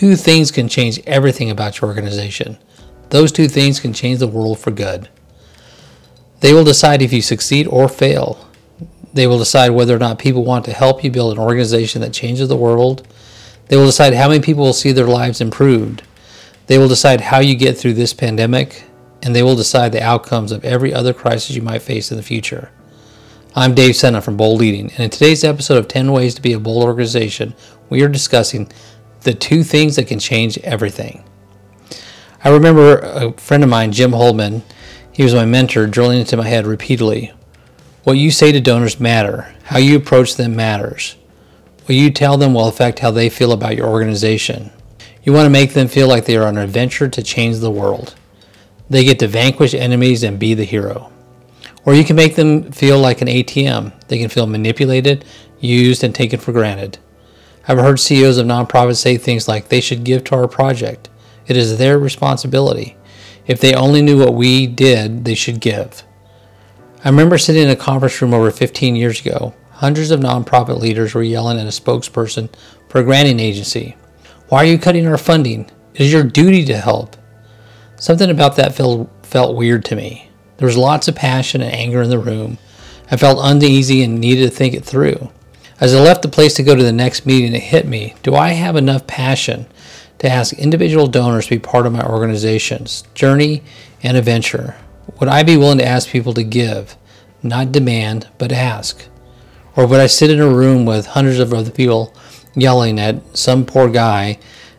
Two things can change everything about your organization. Those two things can change the world for good. They will decide if you succeed or fail. They will decide whether or not people want to help you build an organization that changes the world. They will decide how many people will see their lives improved. They will decide how you get through this pandemic, and they will decide the outcomes of every other crisis you might face in the future. I'm Dave Senna from Bold Leading, and in today's episode of 10 Ways to Be a Bold Organization, we are discussing the two things that can change everything. I remember a friend of mine, Jim Holman, he was my mentor, drilling into my head repeatedly. What you say to donors matter. How you approach them matters. What you tell them will affect how they feel about your organization. You want to make them feel like they are on an adventure to change the world. They get to vanquish enemies and be the hero. Or you can make them feel like an ATM. They can feel manipulated, used, and taken for granted. I've heard CEOs of nonprofits say things like they should give to our project. It is their responsibility. If they only knew what we did, they should give. I remember sitting in a conference room over 15 years ago. Hundreds of nonprofit leaders were yelling at a spokesperson for a granting agency. Why are you cutting our funding? It is your duty to help. Something about that felt, felt weird to me. There was lots of passion and anger in the room. I felt uneasy and needed to think it through. As I left the place to go to the next meeting, it hit me do I have enough passion to ask individual donors to be part of my organization's journey and adventure? Would I be willing to ask people to give, not demand, but ask? Or would I sit in a room with hundreds of other people yelling at some poor guy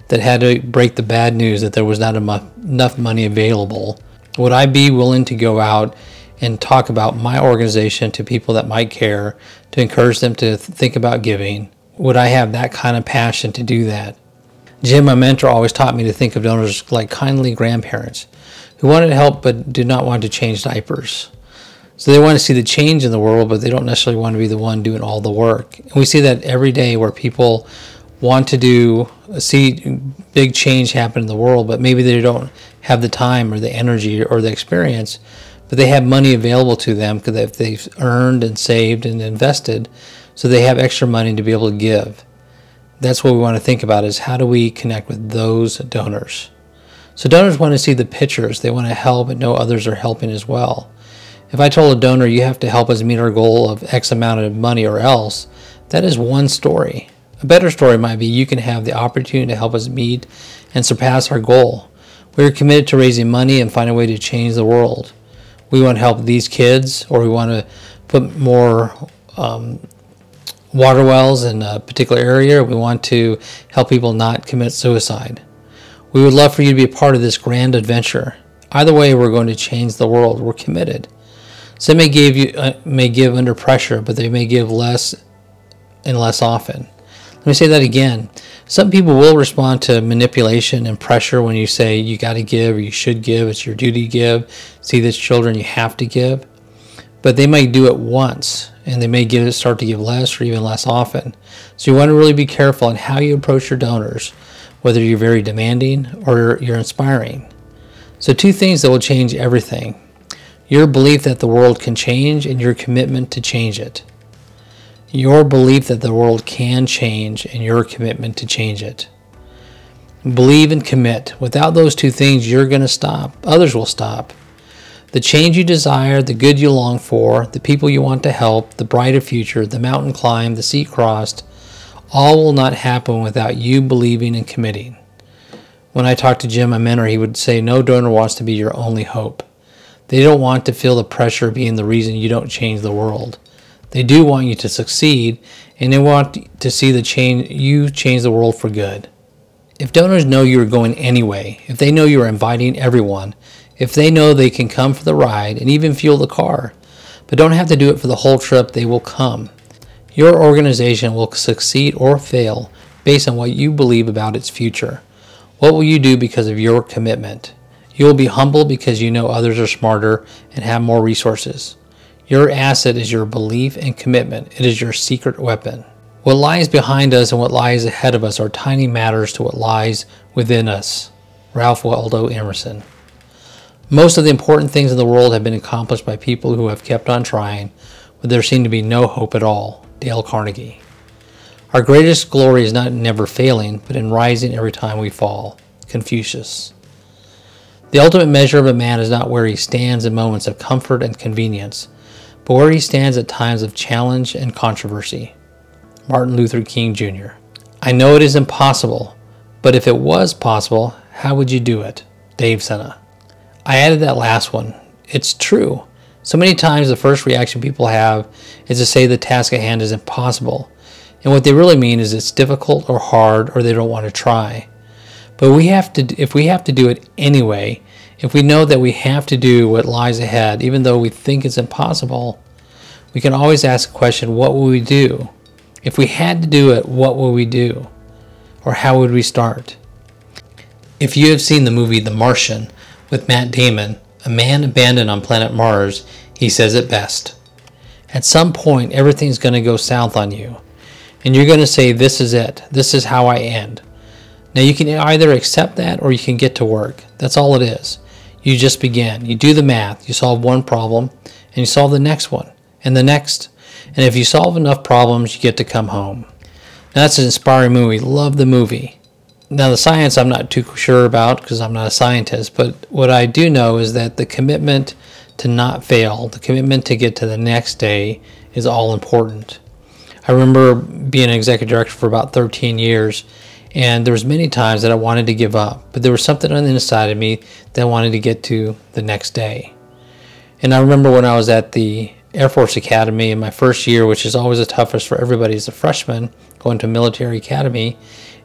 that had to break the bad news that there was not enough money available? Would I be willing to go out and talk about my organization to people that might care, to encourage them to think about giving? Would I have that kind of passion to do that? Jim, my mentor, always taught me to think of donors like kindly grandparents who wanted to help but did not want to change diapers. So they want to see the change in the world, but they don't necessarily want to be the one doing all the work. And we see that every day where people want to do see big change happen in the world, but maybe they don't have the time or the energy or the experience, but they have money available to them because they've earned and saved and invested, so they have extra money to be able to give. That's what we want to think about is how do we connect with those donors. So donors want to see the pictures. They want to help and know others are helping as well. If I told a donor you have to help us meet our goal of X amount of money or else, that is one story. A better story might be you can have the opportunity to help us meet and surpass our goal. We are committed to raising money and find a way to change the world. We want to help these kids, or we want to put more um, water wells in a particular area. We want to help people not commit suicide. We would love for you to be a part of this grand adventure. Either way, we're going to change the world. We're committed. Some may give you uh, may give under pressure, but they may give less and less often. Let me say that again. Some people will respond to manipulation and pressure when you say you got to give or you should give, it's your duty to give. See this children, you have to give. But they might do it once and they may give start to give less or even less often. So you want to really be careful on how you approach your donors, whether you're very demanding or you're inspiring. So two things that will change everything. Your belief that the world can change and your commitment to change it your belief that the world can change and your commitment to change it. Believe and commit. Without those two things, you're going to stop. Others will stop. The change you desire, the good you long for, the people you want to help, the brighter future, the mountain climb, the sea crossed, all will not happen without you believing and committing. When I talked to Jim, my mentor, he would say, No donor wants to be your only hope. They don't want to feel the pressure of being the reason you don't change the world. They do want you to succeed, and they want to see the change you change the world for good. If donors know you're going anyway, if they know you're inviting everyone, if they know they can come for the ride and even fuel the car, but don't have to do it for the whole trip, they will come. Your organization will succeed or fail based on what you believe about its future. What will you do because of your commitment? You will be humble because you know others are smarter and have more resources. Your asset is your belief and commitment. It is your secret weapon. What lies behind us and what lies ahead of us are tiny matters to what lies within us. Ralph Waldo Emerson. Most of the important things in the world have been accomplished by people who have kept on trying, but there seemed to be no hope at all. Dale Carnegie. Our greatest glory is not in never failing, but in rising every time we fall. Confucius. The ultimate measure of a man is not where he stands in moments of comfort and convenience, but where he stands at times of challenge and controversy. Martin Luther King Jr. I know it is impossible, but if it was possible, how would you do it? Dave Senna. I added that last one. It's true. So many times the first reaction people have is to say the task at hand is impossible. And what they really mean is it's difficult or hard or they don't want to try. But we have to if we have to do it anyway, if we know that we have to do what lies ahead even though we think it's impossible, we can always ask the question, what will we do? If we had to do it, what will we do? Or how would we start? If you have seen the movie The Martian with Matt Damon, a man abandoned on planet Mars, he says it best. At some point, everything's going to go south on you. And you're going to say, This is it. This is how I end. Now, you can either accept that or you can get to work. That's all it is. You just begin. You do the math. You solve one problem and you solve the next one and the next. And if you solve enough problems, you get to come home. Now, that's an inspiring movie. Love the movie. Now, the science I'm not too sure about because I'm not a scientist, but what I do know is that the commitment to not fail, the commitment to get to the next day is all important. I remember being an executive director for about 13 years, and there was many times that I wanted to give up, but there was something on the inside of me that I wanted to get to the next day. And I remember when I was at the Air Force Academy in my first year, which is always the toughest for everybody as a freshman going to military academy,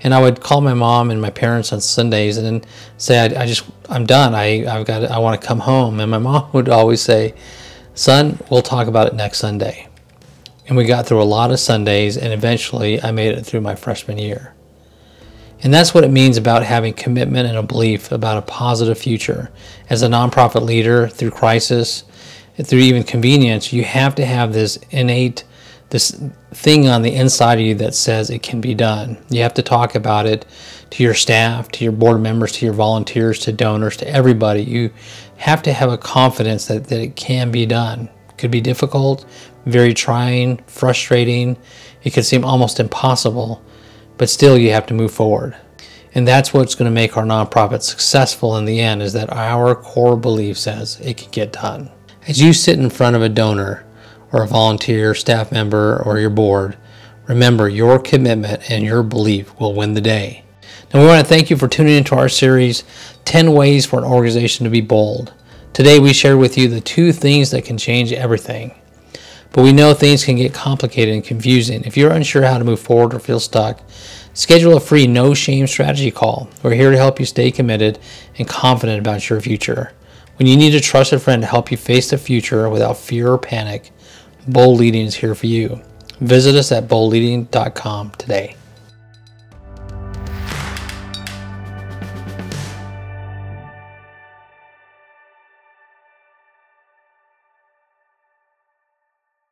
and I would call my mom and my parents on Sundays and say, I, I just, I'm done. I, I've got, I want to come home. And my mom would always say, son, we'll talk about it next Sunday. And we got through a lot of Sundays and eventually I made it through my freshman year. And that's what it means about having commitment and a belief about a positive future. As a nonprofit leader through crisis, through even convenience, you have to have this innate this thing on the inside of you that says it can be done. You have to talk about it to your staff, to your board members, to your volunteers, to donors, to everybody. You have to have a confidence that, that it can be done. It could be difficult, very trying, frustrating. It could seem almost impossible, but still you have to move forward. And that's what's going to make our nonprofit successful in the end is that our core belief says it can get done. As you sit in front of a donor, or a volunteer, staff member, or your board, remember your commitment and your belief will win the day. Now, we want to thank you for tuning into our series 10 Ways for an Organization to Be Bold. Today, we shared with you the two things that can change everything. But we know things can get complicated and confusing. If you're unsure how to move forward or feel stuck, schedule a free no shame strategy call. We're here to help you stay committed and confident about your future. When you need a trusted friend to help you face the future without fear or panic, Bold Leading is here for you. Visit us at boldleading.com today.